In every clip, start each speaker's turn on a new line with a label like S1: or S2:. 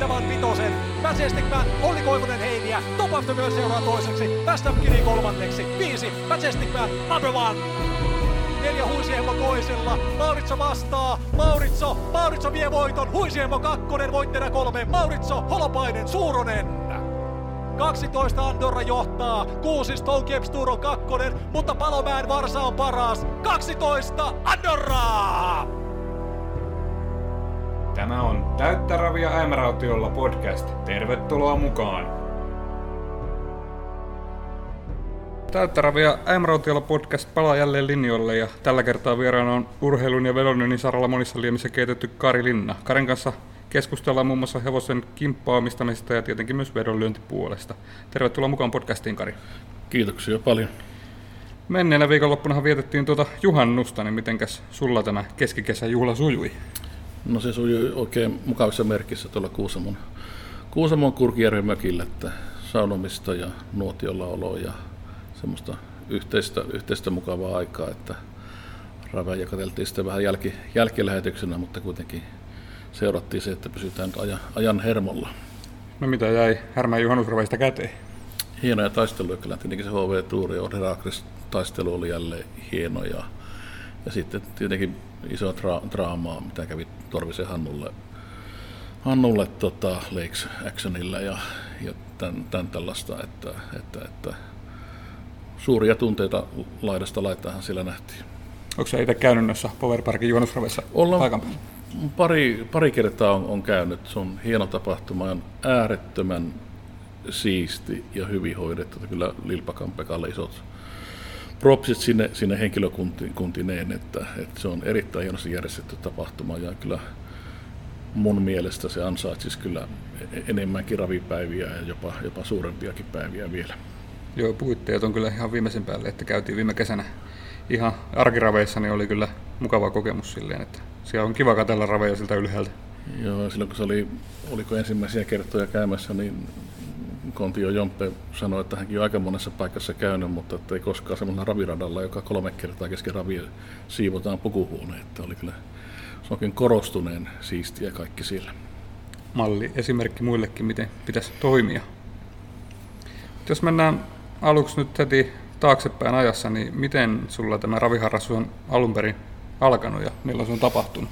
S1: voittavan vitosen. Majestic Man, Olli Koivunen Heiniä, Top of the seuraa toiseksi, tästä Kiri kolmanneksi, viisi, Majestic Man, number one. Neljä Huisiemo toisella, Mauritso vastaa, Mauritso, Mauritso vie voiton, Huisiemo kakkonen, voittajana kolme, Mauritso, Holopainen, Suuronen. 12 Andorra johtaa, 6 Stonecape Tour on kakkonen, mutta Palomäen Varsa on paras. 12 Andorraa!
S2: Tämä on Täyttä ravia äimärautiolla podcast. Tervetuloa mukaan! Täyttä ravia äimärautiolla podcast palaa jälleen linjoille ja tällä kertaa vieraana on urheilun ja vedonlyönnin saralla monissa liemissä keitetty Kari Linna. Karin kanssa keskustellaan muun muassa hevosen kimppaamistamisesta ja tietenkin myös vedonlyöntipuolesta. Tervetuloa mukaan podcastiin, Kari.
S3: Kiitoksia paljon.
S2: Menneenä viikonloppunahan vietettiin tuota juhannusta, niin mitenkäs sulla tämä keskikesän juhla sujui?
S3: No se sujui oikein mukavissa merkissä tuolla Kuusamon, Kuusamon Kurkijärven mökillä, että saunomista ja nuotiolla oloa ja semmoista yhteistä, yhteistä mukavaa aikaa, että raveja katseltiin sitten vähän jälki, jälkilähetyksenä, mutta kuitenkin seurattiin se, että pysytään ajan, ajan hermolla.
S2: No mitä jäi Härmän juhannusraveista käteen?
S3: Hienoja taisteluja, kyllä tietenkin se HV Tuuri ja Herakles taistelu oli jälleen hieno ja, ja sitten tietenkin iso tra- draamaa, mitä kävi Torvisen Hannulle, Hannulle tota, Lakes Actionille ja, ja tämän, tämän tällaista, että, että, että suuria tunteita laidasta laittahan siellä nähtiin.
S2: Onko se itse käynyt noissa Powerparkin juhannusraveissa paikan päällä?
S3: pari, pari kertaa on, on käynyt. Se on hieno tapahtuma, on äärettömän siisti ja hyvin hoidettu. Kyllä Lilpakan Pekalle isot propsit sinne, sinne henkilökuntineen, että, että, se on erittäin hienosti järjestetty tapahtuma ja kyllä mun mielestä se ansaitsisi kyllä enemmänkin ravipäiviä ja jopa, jopa suurempiakin päiviä vielä.
S2: Joo, puitteet on kyllä ihan viimeisen päälle, että käytiin viime kesänä ihan arkiraveissa, niin oli kyllä mukava kokemus silleen, että siellä on kiva katella raveja siltä ylhäältä.
S3: Joo, silloin kun se oli, oliko ensimmäisiä kertoja käymässä, niin Kontio Jompe sanoi, että hänkin on aika monessa paikassa käynyt, mutta että ei koskaan semmoisella raviradalla, joka kolme kertaa kesken ravia siivotaan pukuhuone. Että oli kyllä, se onkin korostuneen siistiä kaikki siellä.
S2: Malli, esimerkki muillekin, miten pitäisi toimia. Jos mennään aluksi nyt heti taaksepäin ajassa, niin miten sulla tämä raviharrastus on alun perin alkanut ja milloin se on tapahtunut?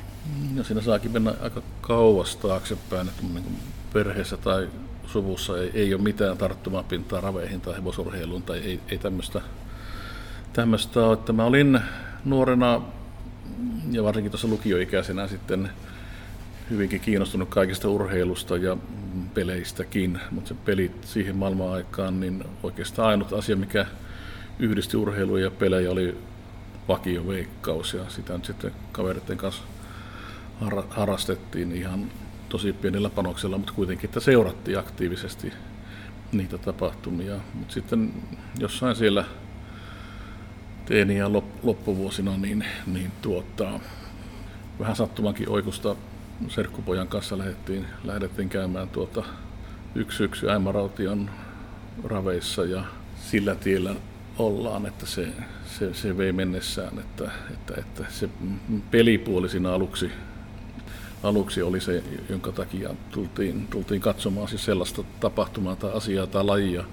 S3: No siinä saakin mennä aika kauas taaksepäin, että niin perheessä tai suvussa ei, ei ole mitään tarttumapintaa raveihin tai hevosurheiluun tai ei, ei tämmöistä, tämmöistä ole. Että mä olin nuorena ja varsinkin tuossa lukioikäisenä sitten hyvinkin kiinnostunut kaikista urheilusta ja peleistäkin, mutta se pelit siihen maailman aikaan, niin oikeastaan ainut asia, mikä yhdisti urheilua ja pelejä oli vakioveikkaus ja sitä nyt sitten kaveritten kanssa harrastettiin ihan tosi pienellä panoksella, mutta kuitenkin, että seurattiin aktiivisesti niitä tapahtumia. Mutta sitten jossain siellä teini- ja loppuvuosina niin, niin tuottaa, vähän sattumankin oikusta serkkupojan kanssa lähdettiin, lähdettiin käymään tuota yksi syksy Äimäraution raveissa ja sillä tiellä ollaan, että se, se, se vei mennessään, että, että, että se pelipuoli siinä aluksi, aluksi oli se, jonka takia tultiin, tultiin katsomaan siis sellaista tapahtumaa tai asiaa tai lajia,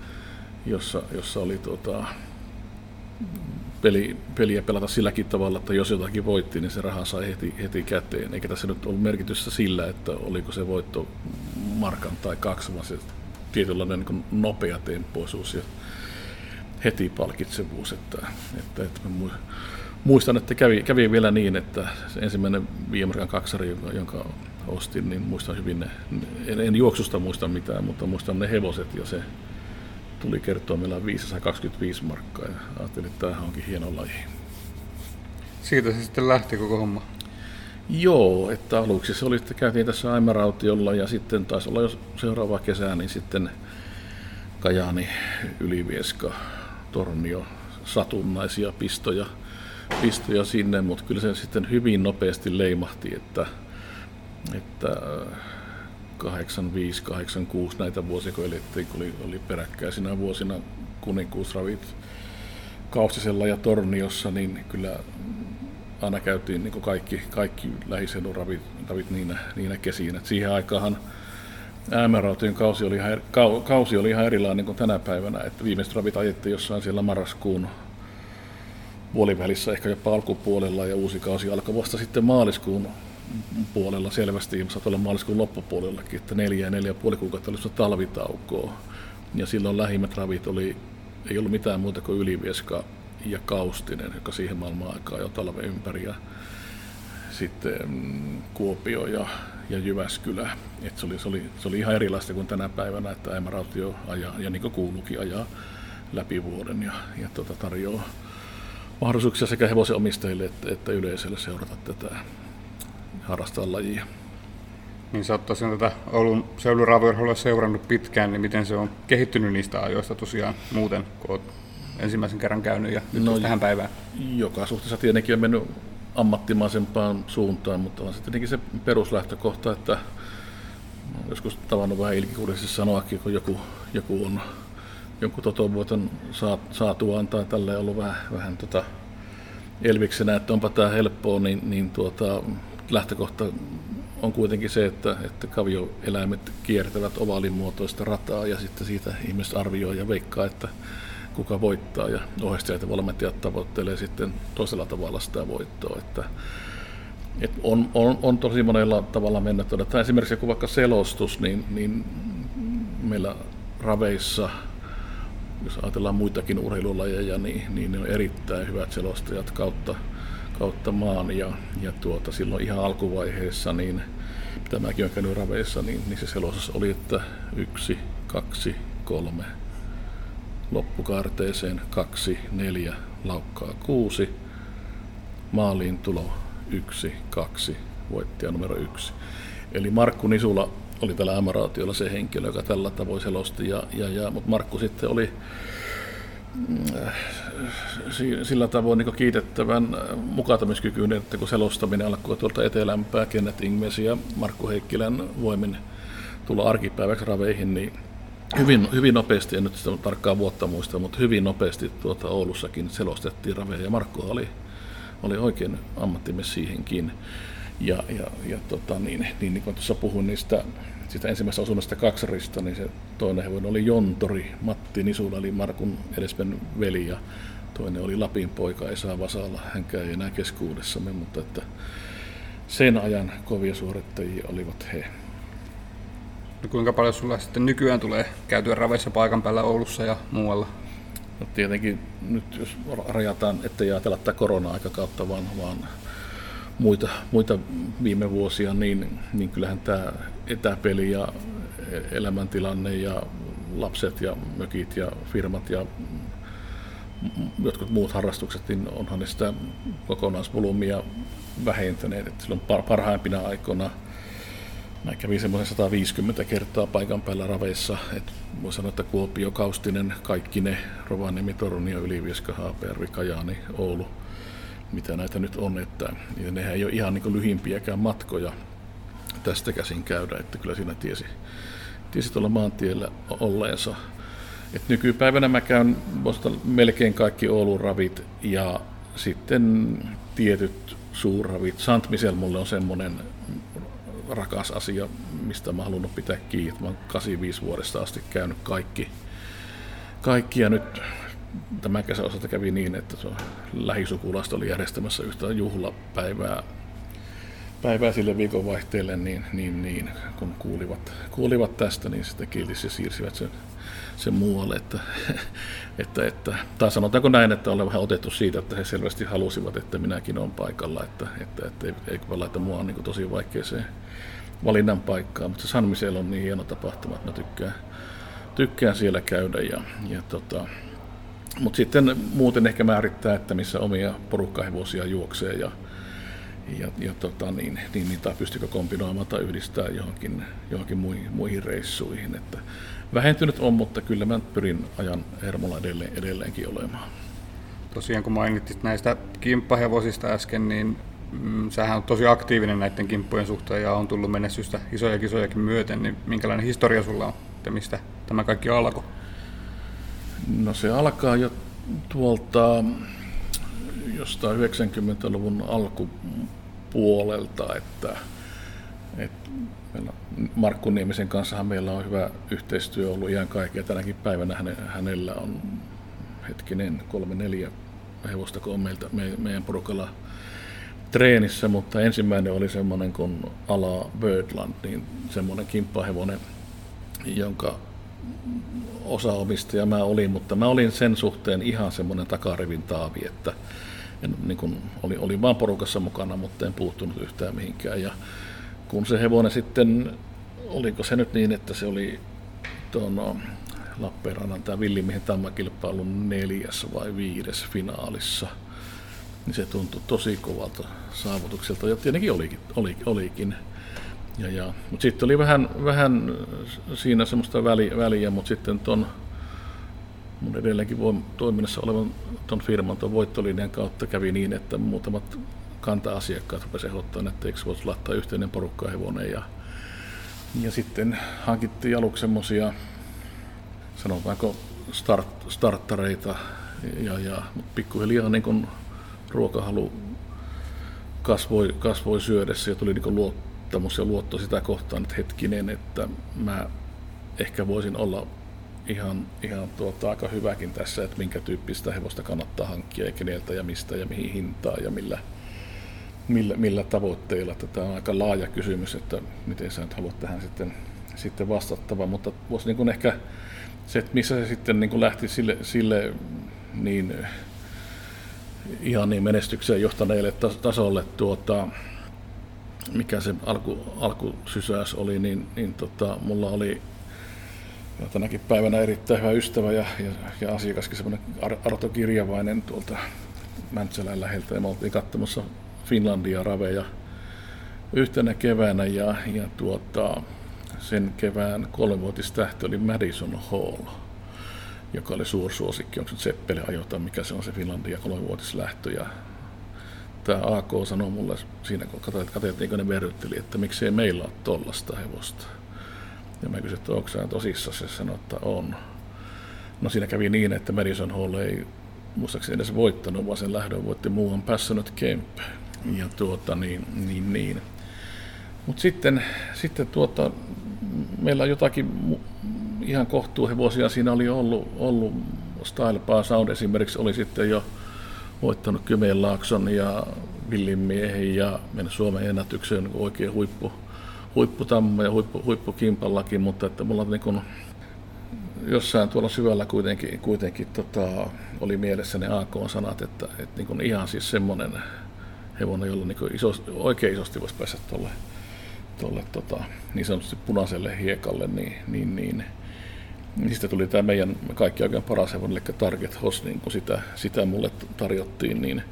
S3: jossa, jossa oli tuota, peli, peliä pelata silläkin tavalla, että jos jotakin voitti, niin se raha sai heti, heti käteen. Eikä tässä nyt ollut merkitystä sillä, että oliko se voitto markan tai kaksi, vaan se tietynlainen niin nopea tempoisuus ja heti palkitsevuus. Että, että, että muistan, että kävi, kävi vielä niin, että ensimmäinen viimarkan kaksari, jonka ostin, niin muistan hyvin ne, en, en juoksusta muista mitään, mutta muistan ne hevoset ja se tuli kertoa, meillä on 525 markkaa ja ajattelin, että tämähän onkin hieno laji.
S2: Siitä se sitten lähti koko homma?
S3: Joo, että aluksi se oli, että käytiin tässä Aimarautiolla ja sitten taisi olla jo seuraava kesä, niin sitten Kajaani, Ylivieska, Tornio, satunnaisia pistoja, pistoja sinne, mutta kyllä se sitten hyvin nopeasti leimahti, että, että 85, 86 näitä vuosia, kun elettiin, kun oli, oli peräkkäisinä vuosina kuninkuusravit Kaustisella ja Torniossa, niin kyllä aina käytiin niin kaikki, kaikki lähiseudun ravit, ravit niinä, niinä kesiin. Et siihen aikaan Äämärautojen kausi oli, kausi oli ihan erilainen kuin tänä päivänä, että viimeiset ravit ajettiin jossain siellä marraskuun puolivälissä, ehkä jopa alkupuolella, ja uusi kausi alkoi vasta sitten maaliskuun puolella selvästi, saattaa olla maaliskuun loppupuolellakin, että neljä ja neljä puoli kuukautta oli talvitaukoa. Ja silloin lähimmät ravit oli, ei ollut mitään muuta kuin Ylivieska ja Kaustinen, joka siihen maailman aikaa jo talven ympäri. Ja sitten mm, Kuopio ja, ja Jyväskylä. Et se, oli, se, oli, se oli ihan erilaista kuin tänä päivänä, että Äimärautio ajaa, ja niin kuin kuuluukin, ajaa läpi vuoden ja, ja tuota, tarjoaa mahdollisuuksia sekä hevosen omistajille että, että yleisölle seurata tätä harrastaa lajia.
S2: Niin sä oot tosiaan tätä Oulun seudun seurannut pitkään, niin miten se on kehittynyt niistä ajoista tosiaan muuten, kun oot ensimmäisen kerran käynyt ja nyt no, tähän päivään?
S3: Joka suhteessa tietenkin on mennyt ammattimaisempaan suuntaan, mutta on se tietenkin se peruslähtökohta, että joskus tavannut vähän ilkikuudisesti sanoakin, kun joku, joku on jonkun totovuoton saatu antaa tälle ollut vähän, vähän tota elviksenä, että onpa tämä helppoa, niin, niin tuota, lähtökohta on kuitenkin se, että, että kavioeläimet kiertävät ovaalimuotoista rataa ja sitten siitä ihmiset arvioi ja veikkaa, että kuka voittaa ja ohjeistajat ja valmentajat tavoittelee sitten toisella tavalla sitä voittoa. Että, et on, on, on, tosi monella tavalla mennä todeta. Esimerkiksi joku vaikka selostus, niin, niin meillä raveissa, jos ajatellaan muitakin urheilulajeja, niin, niin ne on erittäin hyvät selostajat kautta, kautta maan. Ja, ja tuota, silloin ihan alkuvaiheessa, niin mitä mäkin olen käynyt raveissa, niin, niin se selostus oli, että yksi, kaksi, kolme, loppukaarteeseen 2, 4, laukkaa 6, maaliin tulo 1, 2, voittaja numero 1. Eli Markku Nisula oli tällä amaraatiolla se henkilö, joka tällä tavoin selosti, ja, ja, ja, mutta Markku sitten oli äh, sillä tavoin niin kiitettävän mukautumiskykyinen, että kun selostaminen alkoi tuolta etelämpää Kenneth Ingmes ja Markku Heikkilän voimin tulla arkipäiväksi raveihin, niin hyvin, hyvin nopeasti, en nyt sitä tarkkaa vuotta muista, mutta hyvin nopeasti tuota Oulussakin selostettiin raveja ja Markku oli, oli oikein ammattimies siihenkin. Ja, ja, ja tota, niin, niin, niin kun tuossa puhuin niistä sitä ensimmäisestä osunnosta kaksarista, niin se toinen hevonen oli Jontori, Matti Nisula, eli Markun edesmen veli, ja toinen oli Lapin poika Esa Vasala, hän ei enää keskuudessamme, mutta että sen ajan kovia suorittajia olivat he.
S2: No kuinka paljon sulla sitten nykyään tulee käytyä raveissa paikan päällä Oulussa ja muualla?
S3: No tietenkin nyt jos rajataan, ettei ajatella tätä korona-aikakautta, vaan, vaan muita, muita viime vuosia, niin, niin kyllähän tämä etäpeli ja elämäntilanne ja lapset ja mökit ja firmat ja jotkut muut harrastukset, niin onhan ne sitä kokonaisvolyymia vähentäneet. Että silloin parhaimpina aikoina Mä kävin semmoisen 150 kertaa paikan päällä raveissa. Et voi sanoa, että Kuopio, Kaustinen, kaikki ne, Rovaniemi, Torunio, Ylivieska, Haapajärvi, Kajaani, Oulu, mitä näitä nyt on, että nehän ei ole ihan niin lyhimpiäkään matkoja tästä käsin käydä, että kyllä siinä tiesi, tiesi tuolla maantiellä olleensa. Et nykypäivänä mä käyn melkein kaikki Oulun ravit ja sitten tietyt suurravit. Sant Michel mulle on semmoinen rakas asia, mistä mä halunnut pitää kiinni. Mä oon 85 vuodesta asti käynyt kaikki, kaikki ja nyt tämän kesän osalta kävi niin, että se lähisukulaista oli järjestämässä yhtä juhlapäivää päivää sille viikonvaihteelle, niin, niin, niin kun kuulivat, kuulivat tästä, niin sitten kiilisi ja siirsivät sen, sen muualle. Että, että, että, tai sanotaanko näin, että olen vähän otettu siitä, että he selvästi halusivat, että minäkin olen paikalla, että, että, että ei, ei laita mua niin tosi vaikeeseen valinnan paikkaa, mutta se on niin hieno tapahtuma, että mä tykkään, tykkään siellä käydä. Ja, ja tota, mutta sitten muuten ehkä määrittää, että missä omia porukkahevosia juoksee ja, ja, ja tota, niin, niin, niin, tai pystykö kombinoimaan tai yhdistää johonkin, johonkin muihin, muihin reissuihin. Että vähentynyt on, mutta kyllä mä pyrin ajan hermolla edelleen, edelleenkin olemaan.
S2: Tosiaan kun mainitsit näistä kimppahevosista äsken, niin mm, sähän on tosi aktiivinen näiden kimppujen suhteen ja on tullut menestystä isoja kisojakin myöten, niin minkälainen historia sulla on, että mistä tämä kaikki alkoi?
S3: No se alkaa jo tuolta jostain 90-luvun alkupuolelta, että Et meillä Markku Niemisen kanssa meillä on hyvä yhteistyö ollut ihan kaikkea. Tänäkin päivänä hänellä on hetkinen kolme neljä hevosta, kun on meiltä, me, meidän porukalla treenissä, mutta ensimmäinen oli semmoinen kuin Ala Birdland, niin semmoinen kimppahevonen, jonka osaomistaja mä olin, mutta mä olin sen suhteen ihan semmoinen takarivin taavi, että en, niin kun oli, olin vaan porukassa mukana, mutta en puuttunut yhtään mihinkään. Ja kun se hevonen sitten, oliko se nyt niin, että se oli tuon no, Lappeenrannan tämä Villimiehen tammakilpailun neljäs vai viides finaalissa, niin se tuntui tosi kovalta saavutukselta, ja tietenkin olikin. olikin, olikin. Ja, ja, mutta sitten oli vähän, vähän siinä semmoista väliä, mutta sitten tuon mun edelleenkin toiminnassa olevan tuon firman, tuon voittolinjan kautta kävi niin, että muutamat kanta-asiakkaat rupesivat ehdottaa, että eikö voisi laittaa yhteinen porukka hevonen. Ja, ja sitten hankittiin aluksi semmoisia, sanotaanko start, starttareita, ja, ja, mutta pikkuhiljaa niin kun ruokahalu kasvoi, kasvoi syödessä ja tuli niin luottamus ja luotto sitä kohtaan, että hetkinen, että mä ehkä voisin olla ihan, ihan tuota, aika hyväkin tässä, että minkä tyyppistä hevosta kannattaa hankkia ja keneltä ja mistä ja mihin hintaan ja millä, millä, millä tavoitteilla. Tämä on aika laaja kysymys, että miten sä nyt haluat tähän sitten, sitten vastattava, mutta voisi niin kuin ehkä se, että missä se sitten niin kuin lähti sille, sille niin ihan niin menestykseen johtaneelle tasolle tuota, mikä se alku, alkusysäys oli, niin, niin tota, mulla oli ja tänäkin päivänä erittäin hyvä ystävä ja, ja, ja asiakaskin semmoinen Arto Kirjavainen tuolta Mäntsälän läheltä. Ja me oltiin katsomassa Finlandia raveja yhtenä keväänä ja, ja tuota, sen kevään kolmenvuotistähti oli Madison Hall, joka oli suursuosikki, onko se Seppele ajota, mikä se on se Finlandia kolmenvuotislähtö ja tämä AK sanoi mulle siinä, kun katsottiin, kun ne verrytteli, että miksei meillä ole tollasta hevosta. Ja mä kysyin, että onko tosissaan, se sanoi, että on. No siinä kävi niin, että Madison Hall ei muistaakseni edes voittanut, vaan sen lähdön voitti muuan Passionate Kemp. Ja tuota, niin, niin, niin. Mutta sitten, sitten tuota, meillä jotakin ihan kohtuuhevosia siinä oli ollut, ollut Style Bar Sound esimerkiksi oli sitten jo voittanut Kymenlaakson ja Villin miehen ja mennyt Suomen ennätykseen oikein huippu, huipputamma ja huippu, huippukimpallakin, mutta että mulla niin kun jossain tuolla syvällä kuitenkin, kuitenkin tota, oli mielessä ne AK-sanat, että, että niin kun ihan siis semmoinen hevonen, jolla niin iso, oikein isosti voisi päästä tuolle tota, niin sanotusti punaiselle hiekalle, niin, niin, niin Niistä tuli tämä meidän kaikki oikein paras hevonen, eli Target Hoss, niin kun sitä, sitä mulle tarjottiin, niin,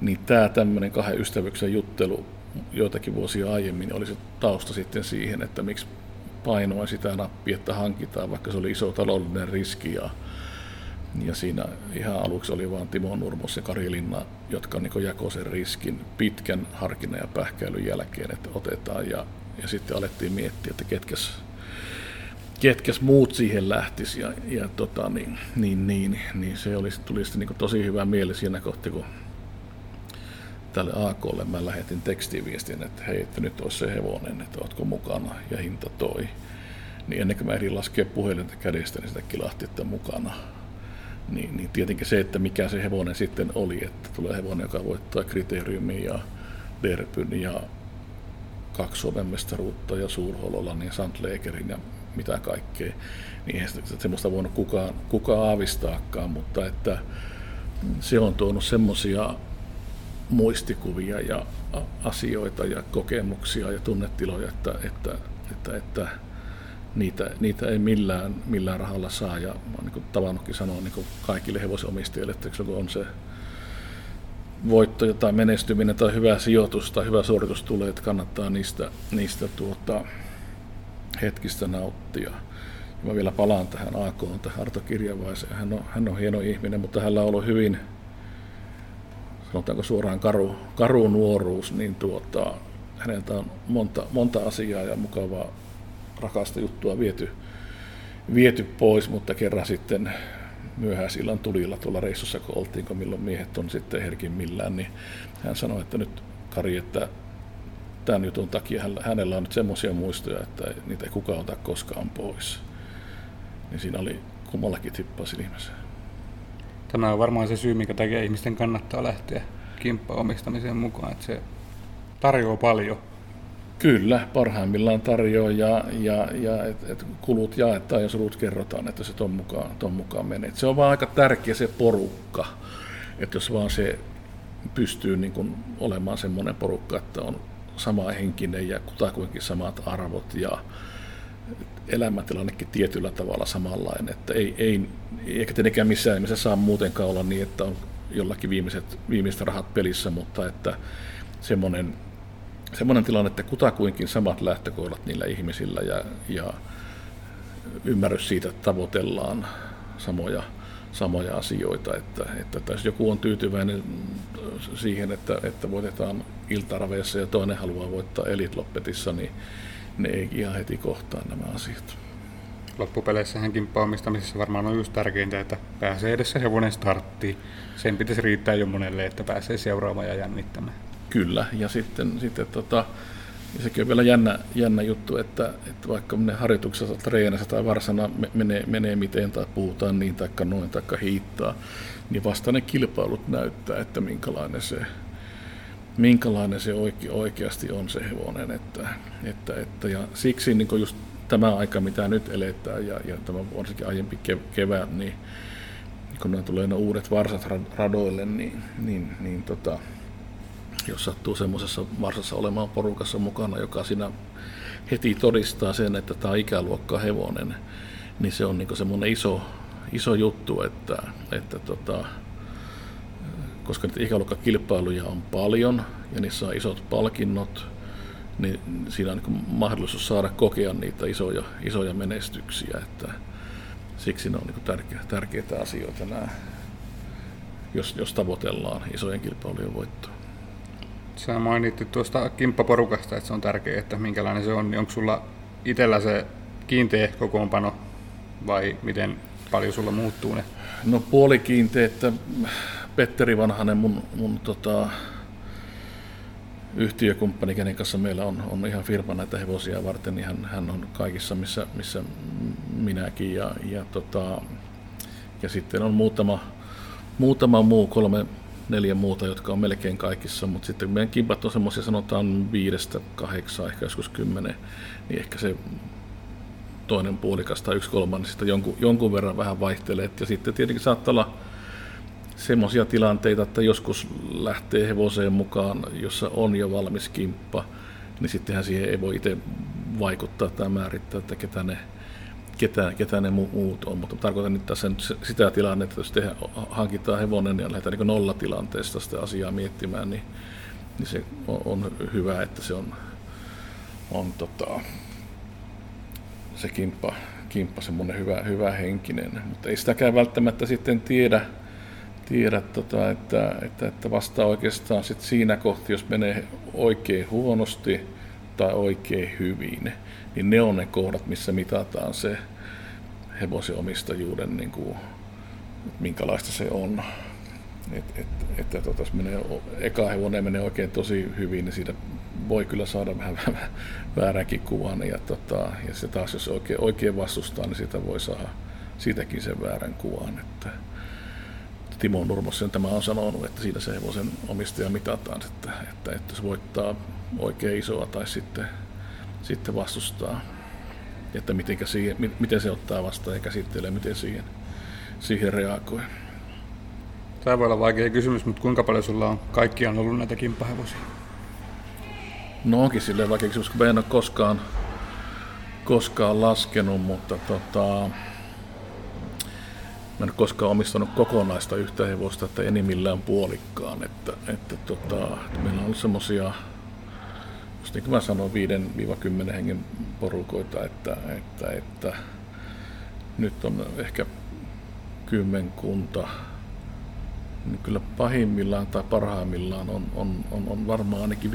S3: niin tämä tämmöinen kahden ystävyksen juttelu joitakin vuosia aiemmin niin oli se tausta sitten siihen, että miksi painoin sitä nappia, että hankitaan, vaikka se oli iso taloudellinen riski ja, ja siinä ihan aluksi oli vain Timo Nurmos ja Kari Linna, jotka niin jakoi sen riskin pitkän harkinnan ja pähkäilyn jälkeen, että otetaan. Ja, ja sitten alettiin miettiä, että ketkäs, ketkäs muut siihen lähtisi ja, ja tota, niin, niin, niin, niin, se oli, tuli sitten niin tosi hyvä mieli siinä kohti, kun tälle AKlle mä lähetin tekstiviestin, että hei, että nyt olisi se hevonen, että ootko mukana ja hinta toi. Niin ennen kuin mä ehdin laskea puhelinta kädestä, niin sitä kilahti, että mukana. Niin, niin tietenkin se, että mikä se hevonen sitten oli, että tulee hevonen, joka voittaa kriteeriumin ja Derbyn ja kaksi Suomen mestaruutta ja Suurhololla, niin Sandlegerin ja mitä kaikkea. Niin eihän semmoista voinut kukaan, kukaan aavistaakaan, mutta että se on tuonut semmoisia muistikuvia ja asioita ja kokemuksia ja tunnetiloja, että, että, että, että niitä, niitä ei millään, millään rahalla saa. Ja mä oon niin tavannutkin sanoa niin kaikille hevosomistajille, että kun on se voitto tai menestyminen tai hyvä sijoitus tai hyvä suoritus tulee, että kannattaa niistä, niistä tuota, hetkistä nauttia. Ja mä vielä palaan tähän AK, tähän Arto Kirjavaiseen. Hän on, hän on hieno ihminen, mutta hänellä on ollut hyvin, sanotaanko suoraan karu, karu nuoruus, niin tuota, häneltä on monta, monta asiaa ja mukavaa rakasta juttua viety, viety pois, mutta kerran sitten myöhäisillan tulilla tuolla reissussa, kun oltiin, kun milloin miehet on sitten herkin millään, niin hän sanoi, että nyt Kari, että tämän jutun takia hänellä on nyt semmoisia muistoja, että niitä ei kukaan ota koskaan pois. Niin siinä oli kummallakin tippa silmässä.
S2: Tämä on varmaan se syy, mikä takia ihmisten kannattaa lähteä kimppa-omistamiseen mukaan, että se tarjoaa paljon.
S3: Kyllä, parhaimmillaan tarjoaa ja, ja, ja et, et kulut jaetaan ja sulut kerrotaan, että se ton mukaan, ton mukaan menee. Et se on vaan aika tärkeä se porukka, että jos vaan se pystyy niin kun olemaan semmoinen porukka, että on sama henkinen ja kutakuinkin samat arvot ja elämäntilannekin tietyllä tavalla samanlainen, että ei, ei eikä tietenkään missään nimessä saa muutenkaan olla niin, että on jollakin viimeiset, viimeiset rahat pelissä, mutta että semmoinen, semmoinen tilanne, että kutakuinkin samat lähtökohdat niillä ihmisillä ja, ja ymmärrys siitä, että tavoitellaan samoja, samoja asioita, että, että jos joku on tyytyväinen siihen, että, että voitetaan iltaraveissa ja toinen haluaa voittaa Elite niin ne ei ihan heti kohtaa nämä asiat.
S2: Loppupeleissähän kimppaamistamisessa varmaan on just tärkeintä, että pääsee edessä hevonen starttiin. Sen pitäisi riittää jo monelle, että pääsee seuraamaan ja jännittämään.
S3: Kyllä, ja sitten, sitten tota, ja sekin on vielä jännä, jännä juttu, että, että vaikka ne harjoituksessa treenassa tai varsana menee, menee miten tai puhutaan niin tai noin tai hiittaa, niin vasta ne kilpailut näyttää, että minkälainen se, minkälainen se oike, oikeasti on se hevonen. Että, että, että, ja siksi niin just tämä aika, mitä nyt eletään, ja, ja tämä varsinkin aiempi kevät, niin kun ne tulee ne uudet varsat radoille, niin, niin, niin tota, jos sattuu semmoisessa varsassa olemaan porukassa mukana, joka siinä heti todistaa sen, että tämä on ikäluokka hevonen, niin se on niin semmoinen iso, iso juttu, että, että tota, koska niitä ikäluokkakilpailuja on paljon ja niissä on isot palkinnot, niin siinä on niin mahdollisuus saada kokea niitä isoja, isoja menestyksiä. Että siksi ne on niin tärkeä, tärkeitä asioita nämä, jos, jos tavoitellaan isojen kilpailujen voittoa.
S2: Sä mainittit tuosta kimppaporukasta, että se on tärkeää, että minkälainen se on. Niin onko sulla itsellä se kiinteä kokoonpano vai miten paljon sulla muuttuu ne?
S3: No puolikiinteä, että Petteri Vanhanen, mun, mun tota, yhtiökumppani, kenen kanssa meillä on, on ihan firma näitä hevosia varten, niin hän, hän on kaikissa, missä, missä minäkin. Ja, ja, tota, ja sitten on muutama, muutama muu, kolme, neljä muuta, jotka on melkein kaikissa, mutta sitten meidän kimpat on semmoisia, sanotaan viidestä, kahdeksan, ehkä joskus kymmenen, niin ehkä se toinen puolikas tai yksi kolmannes niin jonkun, jonkun verran vähän vaihtelee. Ja sitten tietenkin saattaa olla semmoisia tilanteita, että joskus lähtee hevoseen mukaan, jossa on jo valmis kimppa, niin sittenhän siihen ei voi itse vaikuttaa tai määrittää, että ketä ne, ketä, ketä ne muut on. Mutta tarkoitan nyt tässä nyt sitä tilannetta, että jos tehdään, hankitaan hevonen ja lähdetään niin nollatilanteesta sitä asiaa miettimään, niin, niin se on, on hyvä, että se on, on tota, se kimppa, kimppa semmoinen hyvä, hyvä henkinen. Mutta ei sitäkään välttämättä sitten tiedä, tiedä tota, että, että, että vasta oikeastaan sit siinä kohti, jos menee oikein huonosti tai oikein hyvin, niin ne on ne kohdat, missä mitataan se hevosen omistajuuden, niin kuin, minkälaista se on. Et, et, että tota, jos menee, eka hevonen menee oikein tosi hyvin, niin siitä voi kyllä saada vähän, vähän vääränkin kuvan. Ja, tota, ja se taas, jos oikein, oikein vastustaa, niin siitä voi saada siitäkin sen väärän kuvan. Että, Timo Nurmosen tämä on sanonut, että siinä se hevosen omistaja mitataan, että, että, että se voittaa oikein isoa tai sitten, sitten vastustaa. Että miten, siihen, miten se ottaa vastaan ja käsittelee, miten siihen, siihen reagoi.
S2: Tämä voi olla vaikea kysymys, mutta kuinka paljon sulla on kaikkiaan ollut näitä kimppahevosia?
S3: No onkin silleen vaikea kysymys, kun en ole koskaan, koskaan laskenut, mutta tota, Mä en koskaan omistanut kokonaista yhtä hevosta, että enimmillään puolikkaan. Että, että tota, että meillä on ollut semmoisia, niin kuin mä sanoin, 5-10 hengen porukoita, että, että, että nyt on ehkä kymmenkunta, niin kyllä pahimmillaan tai parhaimmillaan on, on, on, on varmaan ainakin 15-20.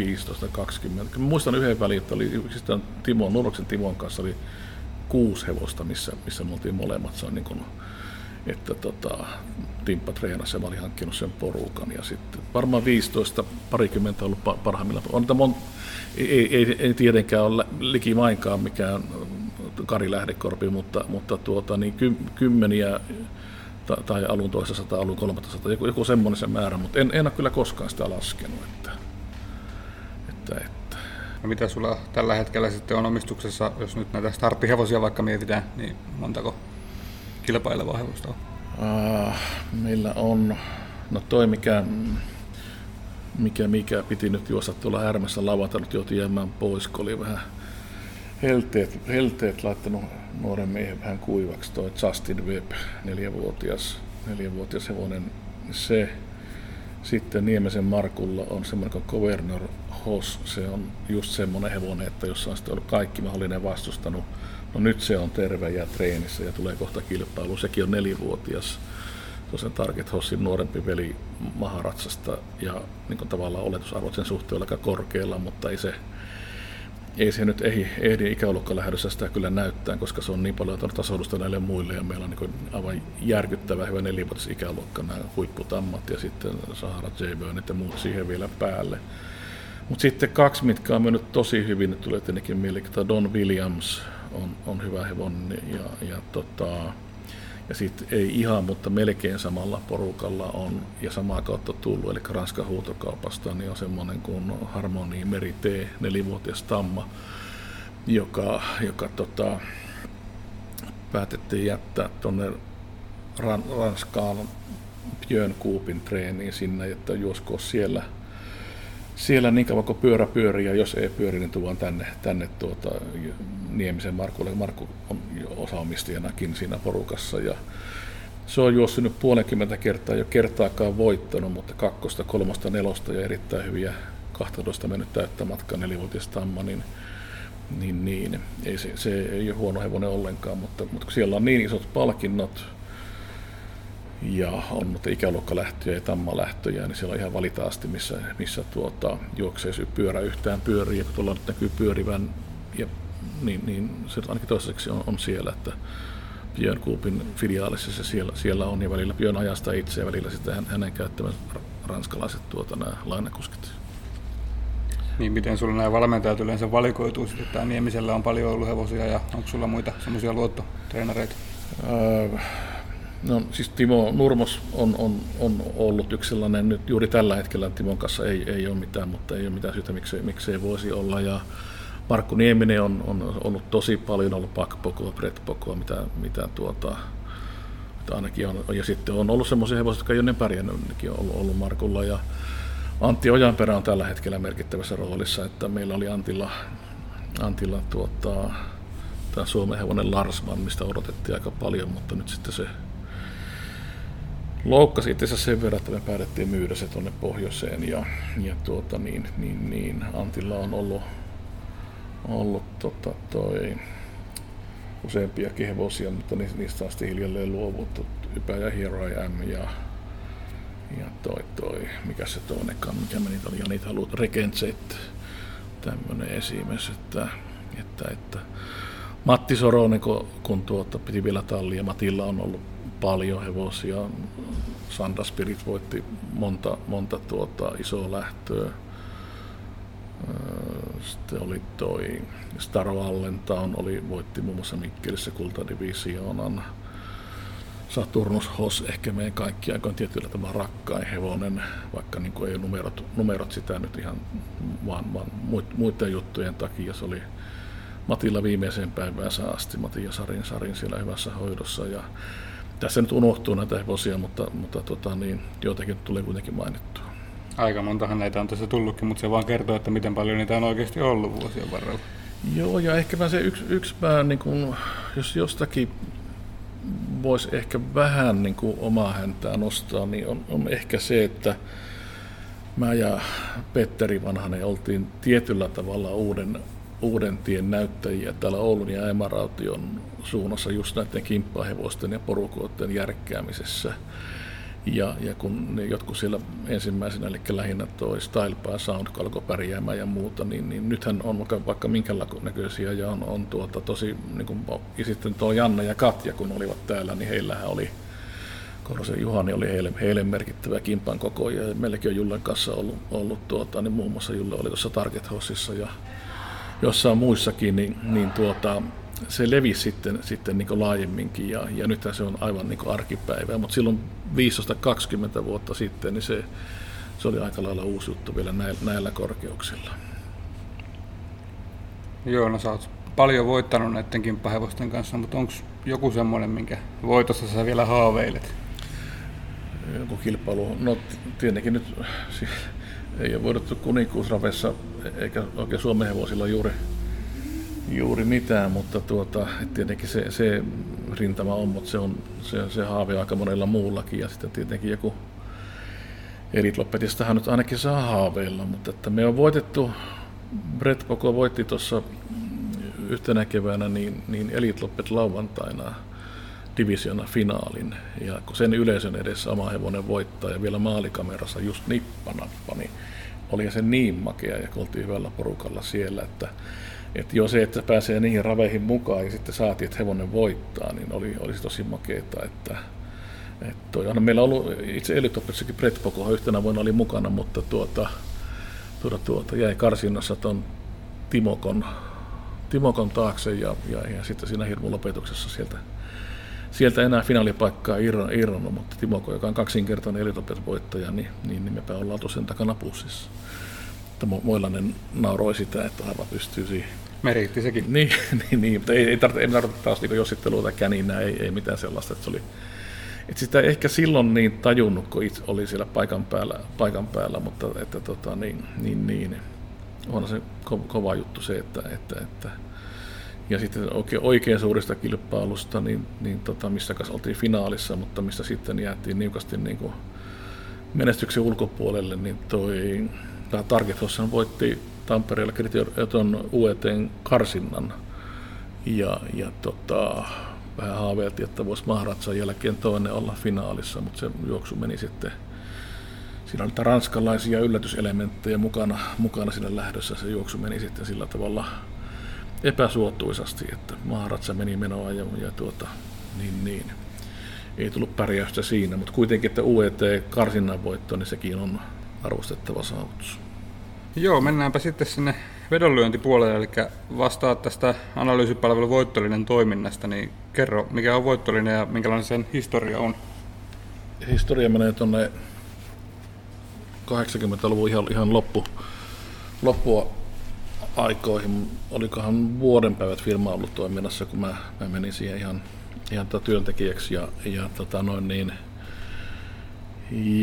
S3: Mä muistan yhden välin, että oli yksistään Timo, Nuroksen Timon kanssa oli kuusi hevosta, missä, missä me oltiin molemmat. Se on niin kuin että tota, Timppa treenasi ja mä olin hankkinut sen porukan. Ja sitten varmaan 15, parikymmentä ollut parhaimmillaan. On, mon, ei, ei, ei, tietenkään ole likimainkaan mikään Kari Lähdekorpi, mutta, mutta tuota, niin ky, kymmeniä tai alun toisessa tai alun kolmatta joku, joku semmoinen se määrä, mutta en, en ole kyllä koskaan sitä laskenut. Että, että, että.
S2: No mitä sulla tällä hetkellä sitten on omistuksessa, jos nyt näitä starttihevosia vaikka mietitään, niin montako kilpailevaa hevosta on?
S3: Uh, meillä on, no toi mikä, mikä, mikä piti nyt juosta tuolla härmässä lavata, nyt joutui jäämään pois, kun oli vähän helteet, helteet laittanut nuoren miehen vähän kuivaksi, toi Justin Webb, neljävuotias, neljävuotias hevonen, se sitten Niemisen Markulla on semmoinen kuin Governor Hoss, se on just semmoinen hevonen, että jos on sitten ollut kaikki mahdollinen vastustanut, no nyt se on terve ja treenissä ja tulee kohta kilpailu, sekin on nelivuotias. Se on sen Target Hossin nuorempi veli Maharatsasta ja niin kuin tavallaan oletusarvot sen suhteen aika korkealla, mutta ei se, ei se nyt ehdi, ehdi ikäluokkalähdössä sitä kyllä näyttää, koska se on niin paljon tasoitusta näille muille ja meillä on niin aivan järkyttävä hyvä nelivuotis ikäluokka, nämä huipputammat ja sitten Sahara J. Ja muut siihen vielä päälle. Mutta sitten kaksi, mitkä on mennyt tosi hyvin, nyt tulee tietenkin mieleen, Don Williams on, on hyvä hevonen ja, ja tota, ja sitten ei ihan, mutta melkein samalla porukalla on ja samaa kautta tullut, eli Ranskan huutokaupasta, niin on semmoinen kuin Harmoni Meri T, nelivuotias tamma, joka, joka tota, päätettiin jättää tuonne Ran, Ranskaan Björn Kuupin treeniin sinne, että juosko siellä – siellä niin kauan kuin pyörä pyörii, ja jos ei pyöri, niin tuon tänne, tänne tuota, Niemisen Markulle. Markku on osaomistajanakin siinä porukassa. Ja se on juossut puolenkymmentä kertaa, jo kertaakaan voittanut, mutta kakkosta, kolmosta, nelosta ja erittäin hyviä 12 mennyt täyttä matkaa nelivuotias tamma, niin, niin, niin ei se, se, ei ole huono hevonen ollenkaan, mutta, mutta siellä on niin isot palkinnot, ja on mutta ikäluokkalähtöjä ja tammalähtöjä, niin siellä on ihan valitaasti, missä, missä tuota, juoksee pyörä yhtään pyörii, ja kun tuolla nyt näkyy pyörivän, ja, niin, niin se ainakin toiseksi on, on siellä, että Björn Kuupin filiaalissa se siellä, siellä on, ja välillä Björn ajasta itse, ja välillä sitten hän, hänen käyttämät ranskalaiset tuota, nämä lainakuskit.
S2: Niin miten sulla nämä valmentajat yleensä valikoituu sitten? Tämä Niemisellä on paljon ollut hevosia, ja onko sulla muita semmoisia luottotreenareita? Öö,
S3: No siis Timo Nurmos on, on, on ollut yksi sellainen, nyt juuri tällä hetkellä Timon kanssa ei, ei ole mitään, mutta ei ole mitään syytä, miksei, miksei voisi olla. Ja Markku Nieminen on, on ollut tosi paljon ollut pakpokoa, pretpokoa, mitä, mitä tuota, ainakin on. Ja sitten on ollut semmoisia hevosia, jotka ei ole pärjännyt, on ollut, ollut Markulla. Ja Antti Ojanperä on tällä hetkellä merkittävässä roolissa, että meillä oli Antilla, Antilla tuota, tämä Suomen hevonen Larsman, mistä odotettiin aika paljon, mutta nyt sitten se loukkasi itse sen verran, että me päätettiin myydä se tuonne pohjoiseen ja, ja tuota, niin, niin, niin, Antilla on ollut, ollut tota, toi, useampia hevosia, mutta niistä on sitten hiljalleen luovuttu. Ypä ja Here I Am ja, ja toi, toi, mikä se toinenkaan, mikä meni oli, ja niitä haluat tämmöinen esimerkiksi, että, että, että Matti Soronen, kun, kun tuota, piti vielä tallia, Matilla on ollut paljon hevosia. Sanda Spirit voitti monta, monta tuota, isoa lähtöä. Sitten oli toi Star Allentown, oli, voitti muun muassa Mikkelissä kultadivisioonan. Saturnus Hos, ehkä meidän kaikki aikoin tietyllä tavalla rakkain hevonen, vaikka niin kuin ei ole numerot, numerot sitä nyt ihan vaan, vaan muiden juttujen takia. Se oli Matilla viimeiseen päivään asti, Matin ja Sarin, Sarin siellä hyvässä hoidossa. Ja tässä nyt unohtuu näitä hevosia, mutta, mutta tota, niin, joitakin tulee kuitenkin mainittua.
S2: Aika montahan näitä on tässä tullutkin, mutta se vaan kertoo, että miten paljon niitä on oikeasti ollut vuosien varrella.
S3: Joo, ja ehkä se yksi, yksi pää, niin kun, jos jostakin voisi ehkä vähän niin kuin omaa häntää nostaa, niin on, on ehkä se, että mä ja Petteri Vanhanen oltiin tietyllä tavalla uuden, uuden tien näyttäjiä täällä Oulun ja Emaraution suunnassa just näiden kimppahevosten ja porukoiden järkkäämisessä. Ja, ja kun ne jotkut siellä ensimmäisenä, eli lähinnä toi Styleba Sound alkoi pärjäämään ja muuta, niin, niin nythän on vaikka, vaikka minkälaisia näköisiä ja on, on tuota tosi, niin kuin, ja sitten tuo Janne ja Katja, kun olivat täällä, niin heillähän oli Korhosen Juhani oli heille, heille merkittävä kimpan koko ja meilläkin on Jullen kanssa ollut, ollut tuota, niin muun muassa Julle oli tuossa Target Hossissa ja jossain muissakin, niin, niin tuota, se levisi sitten, sitten niin laajemminkin ja, ja nyt se on aivan niin arkipäivää, mutta silloin 15-20 vuotta sitten niin se, se oli aika lailla uusi juttu vielä näillä, näillä korkeuksilla.
S2: Joo, no sä oot paljon voittanut näiden kimppahevosten kanssa, mutta onko joku semmoinen, minkä voitossa sä vielä haaveilet?
S3: Joku kilpailu, no tietenkin nyt ei ole voidettu kuninkuusravessa eikä oikein Suomen hevosilla juuri, juuri mitään, mutta tuota, tietenkin se, se rintama on, mutta se on se, se haave aika monella muullakin ja sitten tietenkin joku Elite Loppetistahan nyt ainakin saa haaveilla, mutta että me on voitettu, Brett Koko voitti tuossa yhtenä keväänä niin, niin Elite Loppet lauantaina divisiona finaalin. Ja kun sen yleisön edessä oma hevonen voittaa ja vielä maalikamerassa just nippanappa, niin oli se niin makea ja kun oltiin hyvällä porukalla siellä, että, että jo se, että pääsee niihin raveihin mukaan ja sitten saatiin, että hevonen voittaa, niin oli, olisi tosi makeeta, että, että toi, meillä on ollut itse Elitoppessakin Brett Poko yhtenä vuonna oli mukana, mutta tuota, tuota, tuota, jäi karsinnassa tuon Timokon, Timokon taakse ja, ja, ja sitten siinä hirmu lopetuksessa sieltä sieltä enää finaalipaikkaa irronnut, mutta Timoko, joka on kaksinkertainen elitopet-voittaja, niin, niin, niin mepä ollaan tosiaan takana pussissa. Että Moilanen nauroi sitä, että Harva pystyy siihen.
S2: Meritti sekin.
S3: Niin, niin, niin mutta ei, ei, tarvitse, ei tarvitse taas niin jossittelua tai käninää, ei, ei mitään sellaista. Että se oli, että sitä ei ehkä silloin niin tajunnut, kun itse oli siellä paikan päällä, paikan päällä mutta että, tota, niin, niin, niin, on se kova juttu se, että, että, että ja sitten oikein, oikein suurista kilpailusta, niin, niin tota, missä kanssa oltiin finaalissa, mutta missä sitten jäätiin niukasti niin kuin menestyksen ulkopuolelle, niin toi Target voitti Tampereella tuon UETn karsinnan. Ja, ja tota, vähän haaveiltiin, että voisi Mahratsan jälkeen toinen olla finaalissa, mutta se juoksu meni sitten siinä oli ranskalaisia yllätyselementtejä mukana, mukana siinä lähdössä. Se juoksu meni sitten sillä tavalla epäsuotuisasti, että Maharatsa meni menoa ja, ja tuota, niin, niin. ei tullut pärjäystä siinä, mutta kuitenkin, että UET-karsinnan voitto, niin sekin on arvostettava saavutus.
S2: Joo, mennäänpä sitten sinne vedonlyöntipuolelle, eli vastaa tästä analyysipalvelun voittollinen toiminnasta, niin kerro, mikä on voittollinen ja minkälainen sen historia on?
S3: Historia menee tuonne 80-luvun ihan, ihan loppu, loppua aikoihin, olikohan vuoden päivät firma ollut toiminnassa, kun mä, mä menin siihen ihan, ihan tota työntekijäksi ja, ja tota noin niin,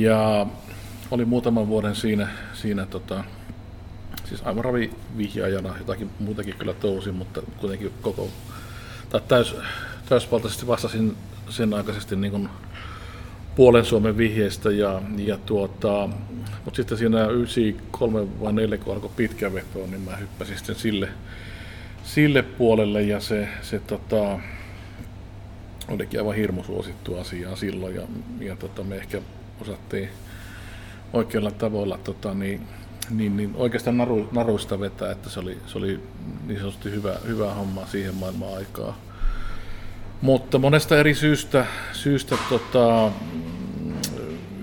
S3: ja oli muutaman vuoden siinä, siinä tota, siis aivan vihjaajana, jotakin muutakin kyllä tousin, mutta kuitenkin koko, tai täys, täysvaltaisesti vastasin sen aikaisesti niin kuin puolen Suomen vihjeistä, ja, ja tuota, mutta sitten siinä 93 vai 4, kun alkoi pitkä veto, niin mä hyppäsin sitten sille, sille puolelle ja se, se tota, olikin aivan hirmu suosittu asiaa silloin ja, ja tota, me ehkä osattiin oikealla tavalla tota, niin, niin, niin oikeastaan naru, naruista vetää, että se oli, se oli niin sanotusti hyvä, hyvä homma siihen maailman aikaa. Mutta monesta eri syystä, syystä tota,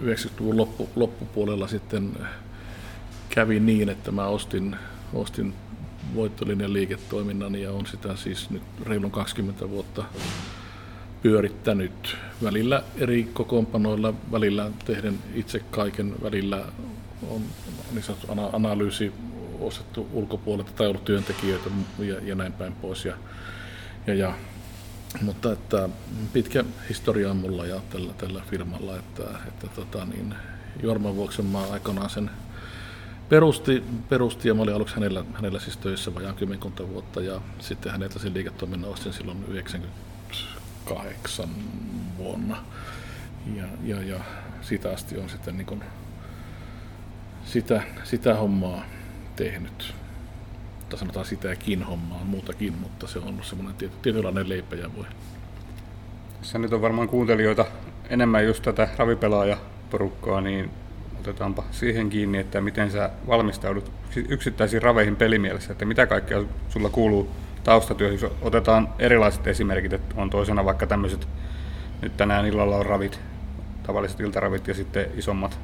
S3: 90-luvun loppu, loppupuolella sitten kävi niin, että mä ostin, ostin voittolinjan liiketoiminnan ja on sitä siis nyt reilun 20 vuotta pyörittänyt välillä eri kokoonpanoilla, välillä tehden itse kaiken, välillä on niin sanottu analyysi ostettu ulkopuolelta tai ollut työntekijöitä ja, ja näin päin pois. Ja, ja, ja mutta että pitkä historia on mulla ja tällä, tällä firmalla, että, että tota, niin, Jorman vuoksi mä aikanaan sen perusti, perusti ja mä olin aluksi hänellä, hänellä siis töissä vajaan kymmenkunta vuotta ja sitten häneltä sen liiketoiminnan ostin silloin 98 vuonna. Ja, ja, ja siitä asti on sitten niin sitä, sitä hommaa tehnyt tai sanotaan sitäkin hommaa, muutakin, mutta se on ollut semmoinen tiety, tietynlainen leipäjävoi.
S2: Tässä nyt on varmaan kuuntelijoita enemmän just tätä ravipelaajaporukkaa, niin otetaanpa siihen kiinni, että miten sä valmistaudut yksittäisiin raveihin pelimielessä, että mitä kaikkea sulla kuuluu taustatyöhön, jos otetaan erilaiset esimerkit, että on toisena vaikka tämmöiset, nyt tänään illalla on ravit, tavalliset iltaravit ja sitten isommat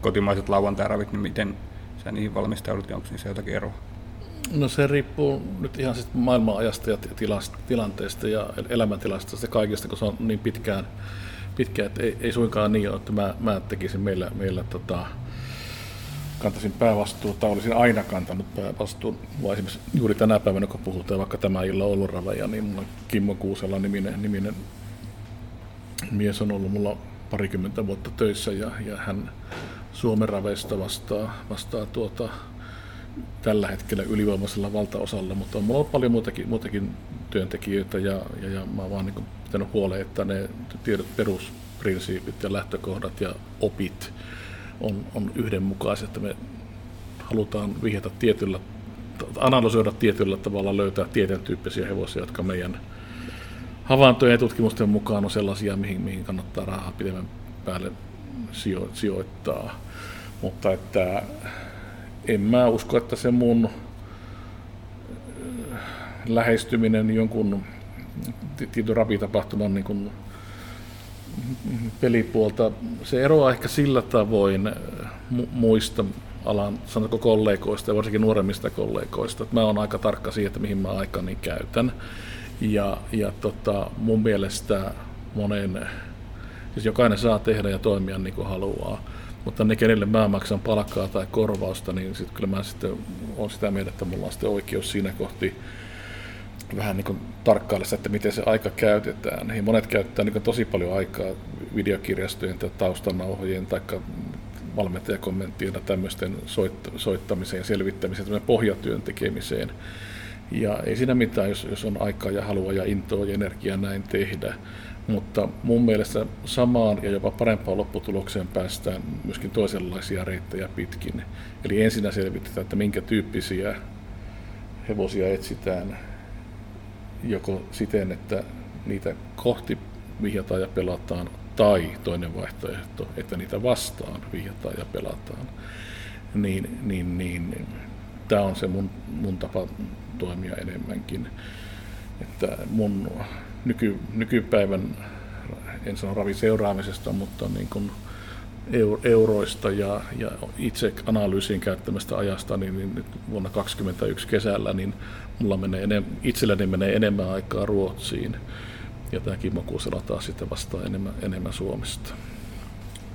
S2: kotimaiset lauantairavit, niin miten sä niihin valmistaudut ja onko niissä jotakin eroa?
S3: No se riippuu nyt ihan siis maailman ajasta ja tilanteesta ja elämäntilasta ja kaikesta, kun se on niin pitkään, pitkään että ei, ei suinkaan niin ole, että mä, mä tekisin meillä, meillä tota, kantaisin päävastuuta, olisin aina kantanut päävastuun, vaan esimerkiksi juuri tänä päivänä, kun puhutaan vaikka tämä illa raveja, niin mulla Kimmo Kuusela niminen, niminen mies on ollut mulla parikymmentä vuotta töissä ja, ja hän Suomen raveista vastaa, vastaa tuota, tällä hetkellä ylivoimaisella valtaosalla, mutta on mulla ollut paljon muutakin, muutakin työntekijöitä ja, ja, ja mä oon vaan niin pitänyt huoleen, että ne tiedot, perusprinsiipit ja lähtökohdat ja opit on, on yhdenmukaiset, että me halutaan vihjata tietyllä, analysoida tietyllä tavalla, löytää tietyn tyyppisiä hevosia, jotka meidän havaintojen ja tutkimusten mukaan on sellaisia, mihin, mihin kannattaa rahaa pidemmän päälle sijo, sijoittaa. Mutta että en mä usko, että se mun äh, lähestyminen jonkun tietyn rapitapahtuman niin kuin pelipuolta, se eroaa ehkä sillä tavoin äh, muista alan, sanotko kollegoista ja varsinkin nuoremmista kollegoista, että mä oon aika tarkka siitä, että mihin mä aikani käytän. Ja, ja tota, mun mielestä monen, siis jokainen saa tehdä ja toimia niin kuin haluaa, mutta ne, kenelle mä maksan palkkaa tai korvausta, niin sitten kyllä mä sitten olen sitä mieltä, että mulla on sitten oikeus siinä kohti vähän niin kuin tarkkailla että miten se aika käytetään. Ja monet käyttää niin tosi paljon aikaa videokirjastojen tai taustanauhojen tai valmentajakommenttien ja tämmöisten soittamiseen ja selvittämiseen, pohjatyön tekemiseen. Ja ei siinä mitään, jos, jos on aikaa ja halua ja intoa ja energiaa näin tehdä. Mutta mun mielestä samaan ja jopa parempaan lopputulokseen päästään myöskin toisenlaisia reittejä pitkin. Eli ensinnä selvitetään, että minkä tyyppisiä hevosia etsitään, joko siten, että niitä kohti vihjataan ja pelataan, tai toinen vaihtoehto, että niitä vastaan vihjataan ja pelataan. Niin, niin, niin tämä on se mun, mun tapa toimia enemmänkin. Että mun nyky, nykypäivän, en sano raviseuraamisesta, mutta niin kuin euroista ja, ja itse analyysiin käyttämästä ajasta, niin, niin nyt vuonna 2021 kesällä, niin mulla menee enem, itselläni menee enemmän aikaa Ruotsiin. Ja tämä Kimmo Kuusela taas sitten vastaa enemmän, enemmän Suomesta.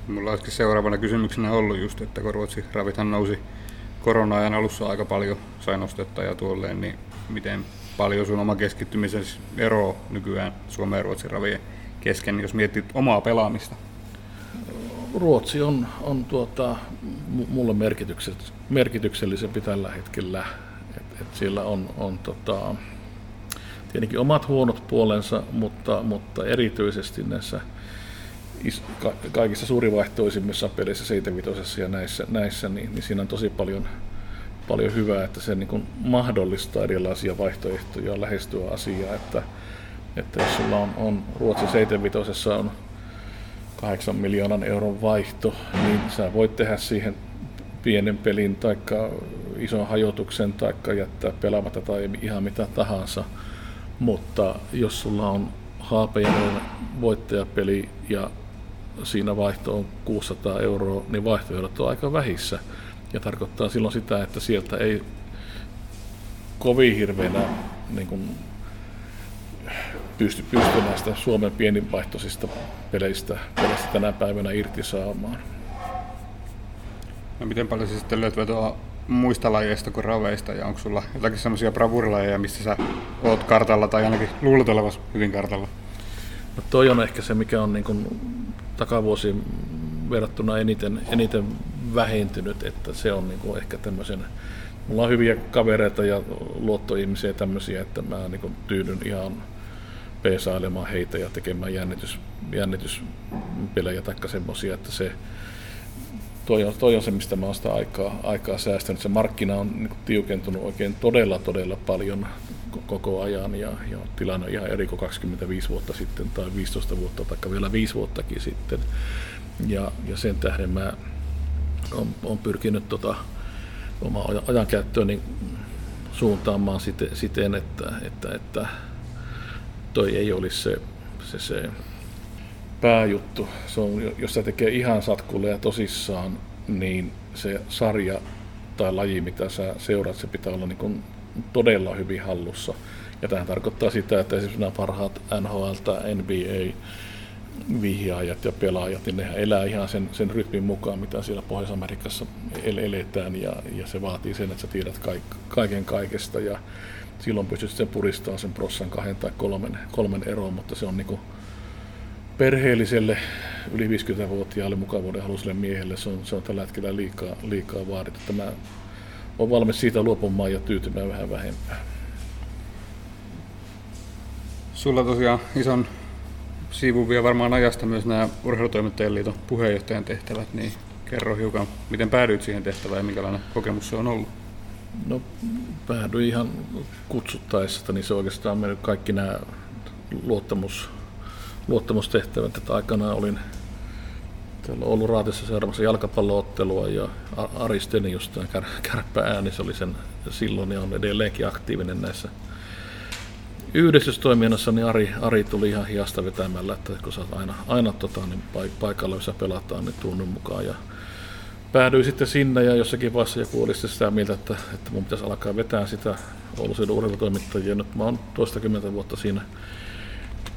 S2: Mulla olisikin seuraavana kysymyksenä ollut just, että kun Ruotsi ravithan nousi korona-ajan alussa aika paljon, sai nostetta ja tuolleen, niin miten paljon sun oma keskittymisen ero nykyään Suomen ja Ruotsin ravien kesken, jos mietit omaa pelaamista?
S3: Ruotsi on, on tuota, mulle merkityksellisempi tällä hetkellä. Et, et siellä on, on tota, tietenkin omat huonot puolensa, mutta, mutta erityisesti näissä is, ka, kaikissa suurivaihtoisimmissa peleissä, 75 ja näissä, näissä niin, niin siinä on tosi paljon paljon hyvää, että se niin kuin mahdollistaa erilaisia vaihtoehtoja lähestyä asiaa, että, että jos sulla on, on Ruotsin 75 on 8 miljoonan euron vaihto, niin sä voit tehdä siihen pienen pelin tai ison hajotuksen tai jättää pelaamatta tai ihan mitä tahansa. Mutta jos sulla on Haapajärven voittajapeli ja siinä vaihto on 600 euroa, niin vaihtoehdot on aika vähissä. Ja tarkoittaa silloin sitä, että sieltä ei kovin hirveänä niin kuin, pysty, pysty näistä Suomen pieninvaihtoisista peleistä, peleistä tänä päivänä irti saamaan.
S2: No miten paljon sä sitten löyt vetoa muista lajeista kuin raveista ja onko sulla jotakin semmoisia bravurilajeja, missä sä oot kartalla tai ainakin luulet olevasi hyvin kartalla?
S3: No toi on ehkä se, mikä on niin kuin takavuosiin verrattuna eniten, eniten vähentynyt, että se on niin kuin ehkä tämmöisen, mulla on hyviä kavereita ja luottoihmisiä ja tämmöisiä, että mä niin kuin tyydyn ihan peesailemaan heitä ja tekemään jännitys, jännityspelejä tai semmoisia, että se toi on, toi on se, mistä mä oon sitä aikaa, aikaa säästänyt. Se markkina on niin tiukentunut oikein todella, todella paljon koko ajan ja, ja tilanne on ihan eri kuin 25 vuotta sitten tai 15 vuotta tai vielä 5 vuottakin sitten. Ja, ja sen tähden mä on, on pyrkinyt tota, oma ajankäyttööni suuntaamaan siten, että, että, että toi ei olisi se, se, se pääjuttu. Se on, jos se tekee ihan satkulle ja tosissaan, niin se sarja tai laji, mitä sä seuraat, se pitää olla niin todella hyvin hallussa. Ja tämä tarkoittaa sitä, että esimerkiksi nämä parhaat NHL tai NBA vihjaajat ja pelaajat, niin nehän elää ihan sen, sen rytmin mukaan, mitä siellä Pohjois-Amerikassa eletään, ja, ja se vaatii sen, että sä tiedät kaik, kaiken kaikesta, ja silloin pystyt sen puristamaan sen prossan kahden tai kolmen, kolmen eroon, mutta se on niin perheelliselle yli 50-vuotiaalle mukavuuden haluiselle miehelle se on, se on tällä hetkellä liikaa, liikaa vaadittu. Tämä on valmis siitä luopumaan ja tyytymään vähän vähempään.
S2: Sulla tosiaan ison siivun vie varmaan ajasta myös nämä Urheilutoimittajien liiton puheenjohtajan tehtävät, niin kerro hiukan, miten päädyit siihen tehtävään ja minkälainen kokemus se on ollut?
S3: No päädyin ihan kutsuttaessa, niin se oikeastaan mennyt kaikki nämä luottamus, luottamustehtävät, että aikanaan olin Täällä Oulun Raatissa seuraamassa jalkapalloottelua ja Ari Stenius, tämä kär, kärppä ääni, se oli sen silloin ja on edelleenkin aktiivinen näissä yhdistystoiminnassa, niin Ari, Ari tuli ihan hiasta vetämällä, että kun sä oot aina, aina tota, niin paikalla, missä pelataan, niin tunnun mukaan. Ja päädyin sitten sinne ja jossakin vaiheessa joku oli sitä mieltä, että, että mun pitäisi alkaa vetää sitä Oulun urheilutoimittajia. Nyt mä oon toistakymmentä vuotta siinä,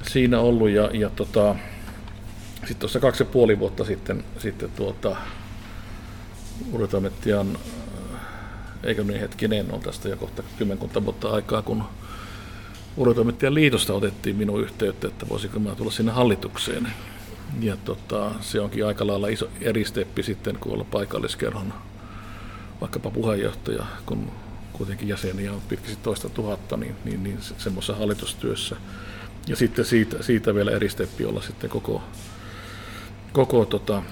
S3: siinä ollut ja, ja tota, sitten tuossa kaksi ja puoli vuotta sitten, sitten tuota, urheilutoimittajan, eikö niin hetkinen, on tästä jo kohta kymmenkunta vuotta aikaa, kun urheilutoimittajan liitosta otettiin minun yhteyttä, että voisiko mä tulla sinne hallitukseen. Ja tota, se onkin aika lailla iso eri steppi sitten, kun olla paikalliskerhon vaikkapa puheenjohtaja, kun kuitenkin jäseniä on pitkästi toista tuhatta, niin, niin, niin semmoisessa hallitustyössä. Ja sitten siitä, siitä vielä eri steppi olla sitten koko, koko tota,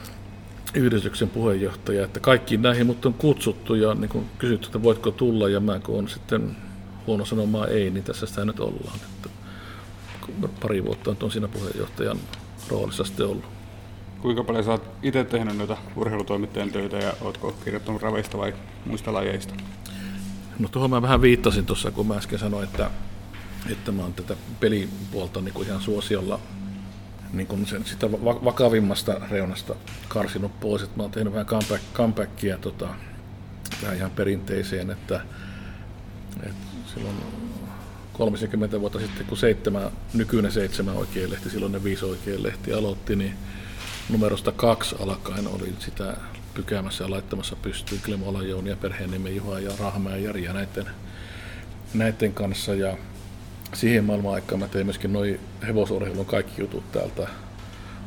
S3: yhdistyksen puheenjohtaja, että kaikkiin näihin mut on kutsuttu ja niin kun kysytty, että voitko tulla, ja mä kun on sitten huono sanomaan ei, niin tässä sitä nyt ollaan. Että pari vuotta on siinä puheenjohtajan roolissa sitten ollut.
S2: Kuinka paljon sä oot itse tehnyt noita urheilutoimittajan töitä ja ootko kirjoittanut raveista vai muista lajeista?
S3: No tuohon mä vähän viittasin tuossa, kun mä äsken sanoin, että, että mä oon tätä pelipuolta niin kuin ihan suosiolla niin kuin sen, sitä vakavimmasta reunasta karsinut pois. Että mä oon tehnyt vähän comeback, comebackia tota, tähän ihan perinteiseen, että, että silloin 30 vuotta sitten, kun seitsemän, nykyinen seitsemän oikein lehti, silloin ne viisi oikein lehti aloitti, niin numerosta kaksi alkaen oli sitä pykäämässä ja laittamassa pystyyn Klemo Alajouni ja perheen Juha ja Rahma ja Jari ja näiden, näiden kanssa. Ja siihen maailman aikaan mä tein myöskin noin hevosurheilun kaikki jutut täältä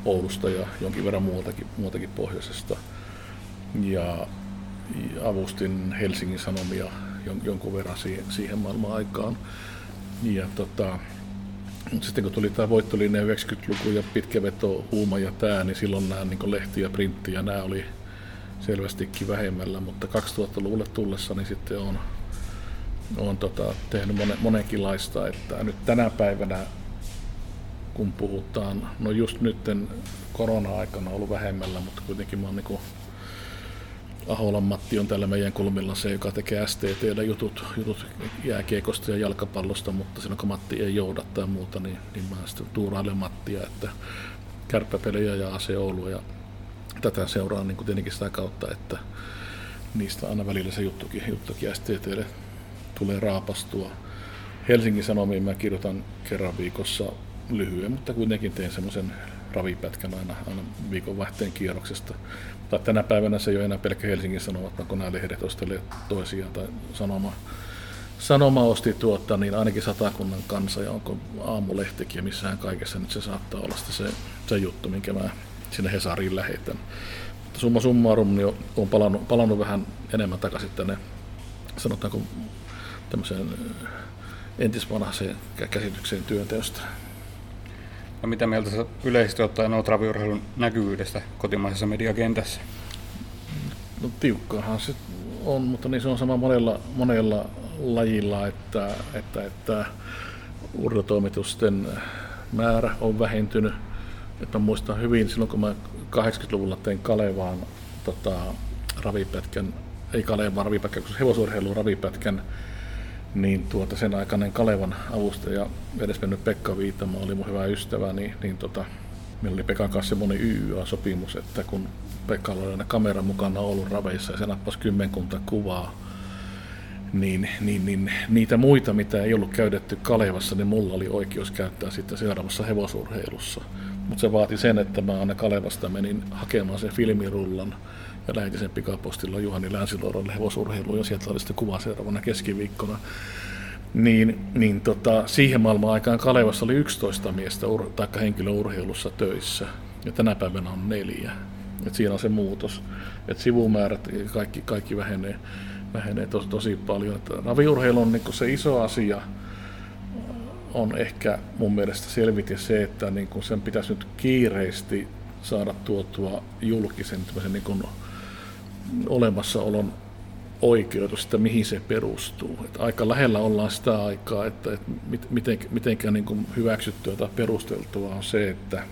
S3: Oulusta ja jonkin verran muutakin, muutakin pohjoisesta. Ja avustin Helsingin Sanomia jonkun verran siihen, siihen maailman aikaan. Ja tota, sitten kun tuli tämä voittolinja 90-luku ja pitkä veto, huuma ja tämä, niin silloin nämä niin lehti ja printti ja nämä oli selvästikin vähemmällä, mutta 2000-luvulle tullessa niin sitten on, on tota, tehnyt monen, monenkinlaista, että nyt tänä päivänä kun puhutaan, no just nytten korona-aikana ollut vähemmällä, mutta kuitenkin mä oon niin Aholan Matti on tällä meidän kulmilla se, joka tekee STTllä jutut, jutut jääkiekosta ja jalkapallosta, mutta silloin kun Matti ei jouda tai muuta, niin, niin mä sitten tuurailen Mattia, että kärppäpelejä ja ase Oulua ja tätä seuraa niin kuin tietenkin sitä kautta, että niistä aina välillä se juttukin, juttukin STTlle tulee raapastua. Helsingin Sanomiin mä kirjoitan kerran viikossa lyhyen, mutta kuitenkin teen semmoisen ravipätkän aina, aina viikonvaihteen kierroksesta. Tai tänä päivänä se ei ole enää pelkkä Helsingin Sanomat, kun nämä lehdet ostelee toisiaan tai sanoma, sanoma osti tuota, niin ainakin satakunnan kanssa ja onko aamulehtikin ja missään kaikessa nyt se saattaa olla se, se juttu, minkä mä sinne Hesariin lähetän. Mutta summa summarum, niin on palannut, palannut vähän enemmän takaisin tänne, sanotaanko tämmöiseen entisvanhaiseen käsitykseen työnteosta.
S2: No mitä mieltä sä yleisesti ottaen olet raviurheilun näkyvyydestä kotimaisessa mediakentässä?
S3: No tiukkaahan se on, mutta niin se on sama monella, monella lajilla, että, että, että urheilutoimitusten määrä on vähentynyt. Että mä muistan hyvin silloin, kun mä 80-luvulla tein Kalevaan tota, ravipätkän, ei Kalevaan ravipätkän, kun hevosurheilun ravipätkän niin tuota, sen aikainen Kalevan avustaja, edesmennyt Pekka Viitama oli mun hyvä ystävä, niin, niin tota, meillä oli Pekan kanssa semmoinen YYA-sopimus, että kun Pekalla oli aina kamera mukana ollut raveissa ja se nappasi kymmenkunta kuvaa, niin, niin, niin, niitä muita, mitä ei ollut käytetty Kalevassa, niin mulla oli oikeus käyttää sitten seuraavassa hevosurheilussa. Mutta se vaati sen, että mä aina Kalevasta menin hakemaan sen filmirullan ja lähetin sen pikapostilla Juhani Länsiluodolle hevosurheiluun ja sieltä oli sitten kuva seuraavana keskiviikkona. Niin, niin tota, siihen maailman aikaan Kalevassa oli 11 miestä ur, tai henkilöurheilussa töissä ja tänä päivänä on neljä. Et siinä on se muutos, että sivumäärät kaikki, kaikki vähenee, vähenee tosi, tosi paljon. Et raviurheilu on niin se iso asia, on ehkä mun mielestä selviti se, että niin sen pitäisi nyt kiireesti saada tuotua julkisen niin kuin olemassaolon oikeutus, että mihin se perustuu. Että aika lähellä ollaan sitä aikaa, että, että miten, mitenkään niin kuin hyväksyttyä tai perusteltua on se, että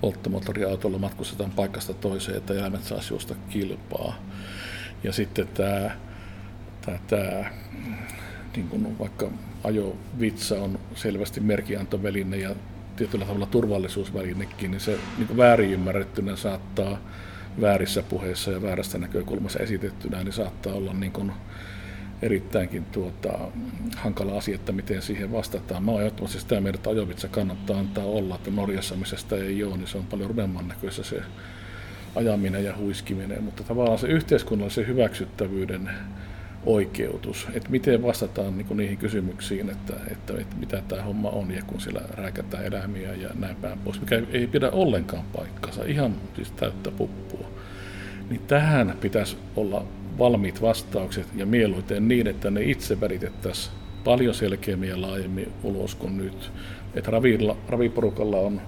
S3: polttomoottoriautolla matkustetaan paikasta toiseen, että eläimet saa juosta kilpaa. Ja sitten tämä, tämä, tämä niin kuin vaikka ajovitsa on selvästi merkiantoväline ja tietyllä tavalla turvallisuusvälinekin, niin se niin väärin ymmärrettynä saattaa väärissä puheissa ja väärästä näkökulmassa esitettynä, niin saattaa olla niin kuin erittäinkin tuota, hankala asia, että miten siihen vastataan. Mä oon ehdottomasti sitä mieltä, että ajovitsa kannattaa antaa olla, että Norjassa, missä sitä ei ole, niin se on paljon rudemman näköistä se ajaminen ja huiskiminen, mutta tavallaan se yhteiskunnallisen hyväksyttävyyden oikeutus, että miten vastataan niin niihin kysymyksiin, että, että, että mitä tämä homma on ja kun siellä rääkätään eläimiä ja näin päin pois, mikä ei pidä ollenkaan paikkansa, ihan siis täyttä puppua. Niin tähän pitäisi olla valmiit vastaukset ja mieluiten niin, että ne itse välitettäisiin paljon selkeämmin ja laajemmin ulos kuin nyt. Että ravilla, raviporukalla on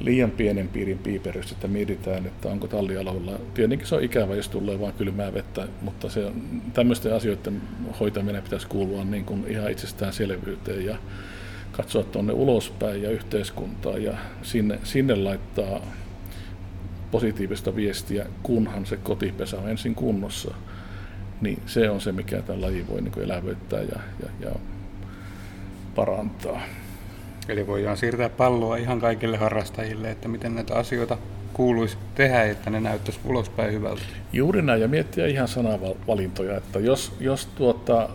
S3: liian pienen piirin piiperys, että mietitään, että onko tallialueella. Tietenkin se on ikävä, jos tulee vain kylmää vettä, mutta se, tämmöisten asioiden hoitaminen pitäisi kuulua niin kuin ihan itsestäänselvyyteen ja katsoa tuonne ulospäin ja yhteiskuntaa ja sinne, sinne laittaa positiivista viestiä, kunhan se kotipesä on ensin kunnossa. Niin se on se, mikä tämä laji voi niin elävöittää ja, ja, ja parantaa.
S2: Eli voidaan siirtää palloa ihan kaikille harrastajille, että miten näitä asioita kuuluisi tehdä, että ne näyttäisi ulospäin hyvältä.
S3: Juuri näin, ja miettiä ihan sanavalintoja, että jos, jos tuota,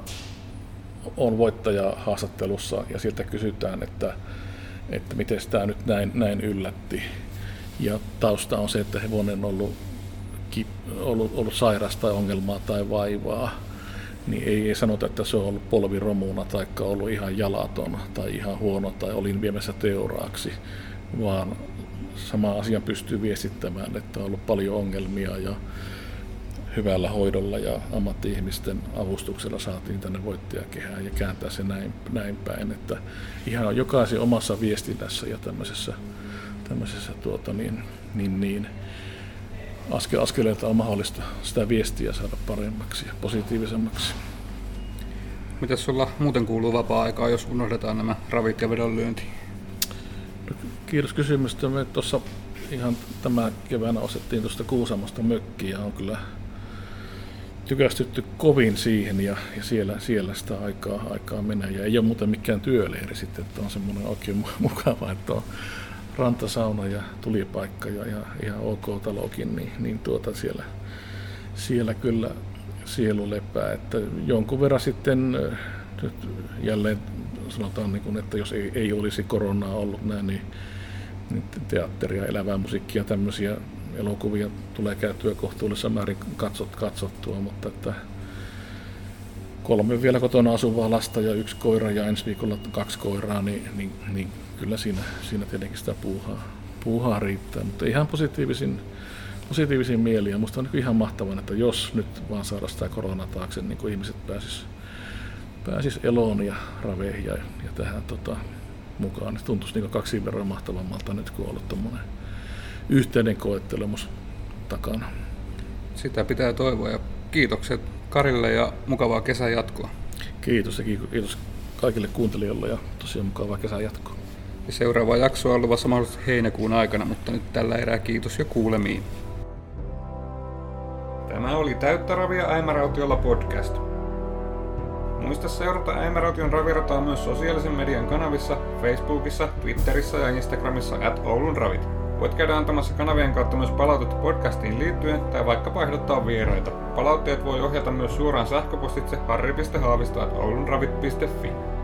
S3: on voittaja haastattelussa ja siltä kysytään, että, että miten tämä nyt näin, näin yllätti, ja tausta on se, että hevonen on ollut, ollut, ollut sairas tai ongelmaa tai vaivaa, niin ei, ei sanota, että se on ollut polviromuna tai ollut ihan jalaton tai ihan huono tai olin viemässä teuraaksi, vaan sama asia pystyy viestittämään, että on ollut paljon ongelmia ja hyvällä hoidolla ja ammatti-ihmisten avustuksella saatiin tänne voittajakehään ja kääntää se näin, näin päin, että ihan jokaisen omassa viestinnässä ja tämmöisessä, tämmöisessä tuota niin, niin, niin, askel askeleelta on mahdollista sitä viestiä saada paremmaksi ja positiivisemmaksi.
S2: Mitäs sulla muuten kuuluu vapaa-aikaa, jos unohdetaan nämä ravit ja vedonlyönti?
S3: No, kiitos kysymystä. Me tuossa ihan tämä keväänä ostettiin tuosta Kuusamosta mökkiä ja on kyllä tykästytty kovin siihen ja, ja siellä, siellä sitä aikaa, aikaa menee. Ja ei ole muuten mikään työleiri sitten, että on semmoinen oikein mukava, että on rantasauna ja tulipaikka ja ihan, ihan ok talokin, niin, niin tuota siellä, siellä kyllä sielu lepää. Että jonkun verran sitten nyt jälleen sanotaan, niin kuin, että jos ei, ei olisi koronaa ollut näin, niin, niin teatteria, elävää musiikkia, tämmöisiä elokuvia tulee käytyä kohtuullisessa määrin katsot, katsottua, mutta että kolme vielä kotona asuvaa lasta ja yksi koira ja ensi viikolla kaksi koiraa, niin, niin, niin kyllä siinä, siinä tietenkin sitä puuhaa, puuhaa riittää, mutta ihan positiivisin, positiivisin mieli ja musta on niin ihan mahtavan, että jos nyt vaan saada sitä korona taakse, niin kuin ihmiset pääsis, pääsis eloon ja raveihin ja, ja tähän tota, mukaan, niin tuntuisi niin kaksi verran mahtavammalta nyt, kun on ollut tuommoinen yhteinen koettelemus takana.
S2: Sitä pitää toivoa ja kiitokset Karille ja mukavaa kesän jatkoa.
S3: Kiitos ja kiitos kaikille kuuntelijoille ja tosiaan mukavaa kesän jatkoa.
S2: Seuraava jakso on luvassa mahdollisesti heinäkuun aikana, mutta nyt tällä erää kiitos ja kuulemiin. Tämä oli Täyttä ravia Äimärautiolla podcast. Muista seurata Emeraution ravirataa myös sosiaalisen median kanavissa, Facebookissa, Twitterissä ja Instagramissa at Oulun ravit. Voit käydä antamassa kanavien kautta myös palautetta podcastiin liittyen tai vaikka ehdottaa vieraita. Palautteet voi ohjata myös suoraan sähköpostitse harri.haavisto.oulunravit.fi.